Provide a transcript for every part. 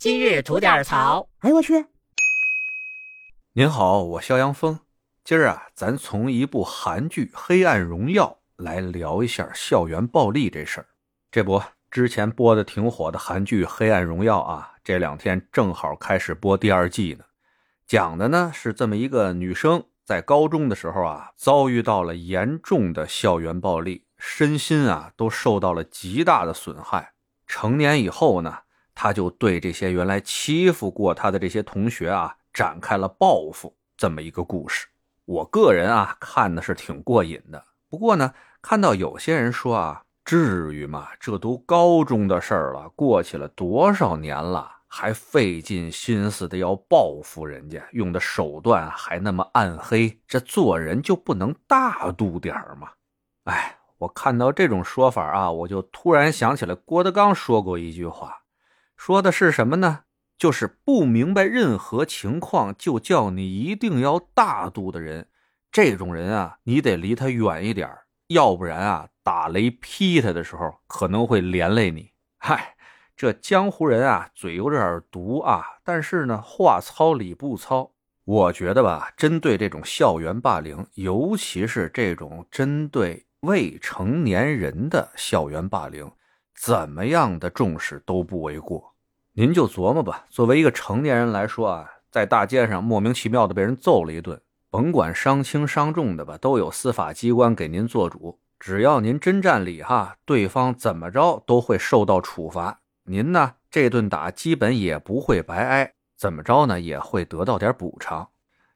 今日吐点槽。哎呦我去！您好，我肖阳峰。今儿啊，咱从一部韩剧《黑暗荣耀》来聊一下校园暴力这事儿。这不，之前播的挺火的韩剧《黑暗荣耀》啊，这两天正好开始播第二季呢。讲的呢是这么一个女生在高中的时候啊，遭遇到了严重的校园暴力，身心啊都受到了极大的损害。成年以后呢，他就对这些原来欺负过他的这些同学啊。展开了报复这么一个故事，我个人啊看的是挺过瘾的。不过呢，看到有些人说啊，至于吗？这都高中的事儿了，过去了多少年了，还费尽心思的要报复人家，用的手段还那么暗黑，这做人就不能大度点儿吗？哎，我看到这种说法啊，我就突然想起来郭德纲说过一句话，说的是什么呢？就是不明白任何情况就叫你一定要大度的人，这种人啊，你得离他远一点要不然啊，打雷劈他的时候可能会连累你。嗨，这江湖人啊，嘴有点毒啊，但是呢，话糙理不糙。我觉得吧，针对这种校园霸凌，尤其是这种针对未成年人的校园霸凌，怎么样的重视都不为过。您就琢磨吧，作为一个成年人来说啊，在大街上莫名其妙的被人揍了一顿，甭管伤轻伤重的吧，都有司法机关给您做主。只要您真占理哈，对方怎么着都会受到处罚。您呢，这顿打基本也不会白挨，怎么着呢，也会得到点补偿。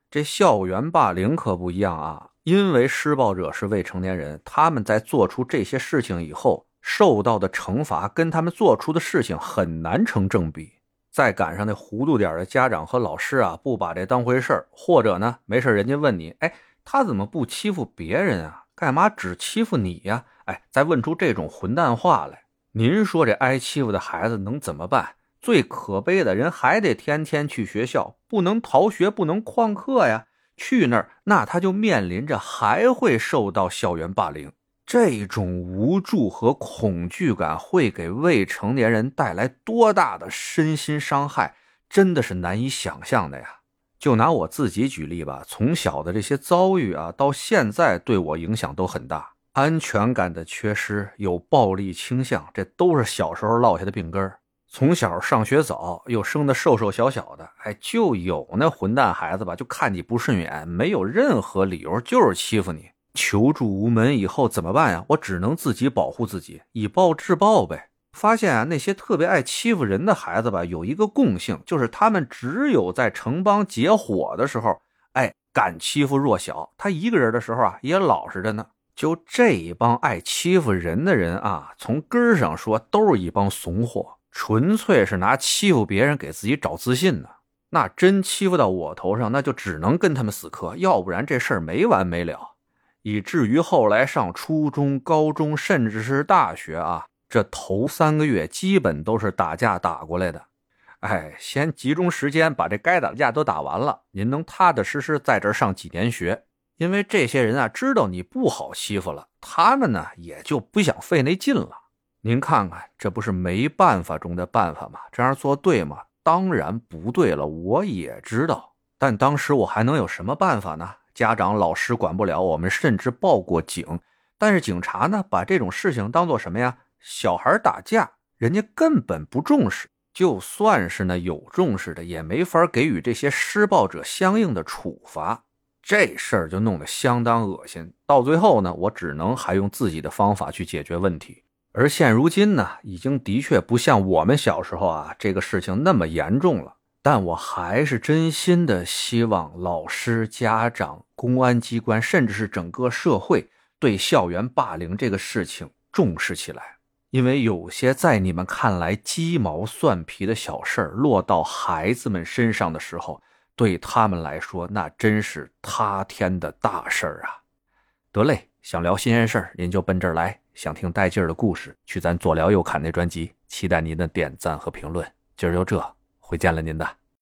这校园霸凌可不一样啊，因为施暴者是未成年人，他们在做出这些事情以后。受到的惩罚跟他们做出的事情很难成正比。再赶上那糊涂点的家长和老师啊，不把这当回事或者呢，没事人家问你，哎，他怎么不欺负别人啊？干嘛只欺负你呀？哎，再问出这种混蛋话来，您说这挨欺负的孩子能怎么办？最可悲的人还得天天去学校，不能逃学，不能旷课呀。去那儿，那他就面临着还会受到校园霸凌。这种无助和恐惧感会给未成年人带来多大的身心伤害，真的是难以想象的呀！就拿我自己举例吧，从小的这些遭遇啊，到现在对我影响都很大。安全感的缺失，有暴力倾向，这都是小时候落下的病根从小上学早，又生的瘦瘦小小的，哎，就有那混蛋孩子吧，就看你不顺眼，没有任何理由，就是欺负你。求助无门以后怎么办呀？我只能自己保护自己，以暴制暴呗。发现啊，那些特别爱欺负人的孩子吧，有一个共性，就是他们只有在城邦结伙的时候，哎，敢欺负弱小。他一个人的时候啊，也老实着呢。就这一帮爱欺负人的人啊，从根上说，都是一帮怂货，纯粹是拿欺负别人给自己找自信呢。那真欺负到我头上，那就只能跟他们死磕，要不然这事儿没完没了。以至于后来上初中、高中，甚至是大学啊，这头三个月基本都是打架打过来的。哎，先集中时间把这该打架都打完了，您能踏踏实实在这上几年学。因为这些人啊，知道你不好欺负了，他们呢也就不想费那劲了。您看看，这不是没办法中的办法吗？这样做对吗？当然不对了，我也知道。但当时我还能有什么办法呢？家长、老师管不了我们，甚至报过警，但是警察呢，把这种事情当做什么呀？小孩打架，人家根本不重视。就算是呢有重视的，也没法给予这些施暴者相应的处罚。这事儿就弄得相当恶心。到最后呢，我只能还用自己的方法去解决问题。而现如今呢，已经的确不像我们小时候啊，这个事情那么严重了。但我还是真心的希望老师、家长、公安机关，甚至是整个社会，对校园霸凌这个事情重视起来。因为有些在你们看来鸡毛蒜皮的小事儿，落到孩子们身上的时候，对他们来说，那真是塌天的大事儿啊！得嘞，想聊新鲜事儿，您就奔这儿来；想听带劲儿的故事，去咱左聊右侃那专辑。期待您的点赞和评论。今儿就这。会见了您的。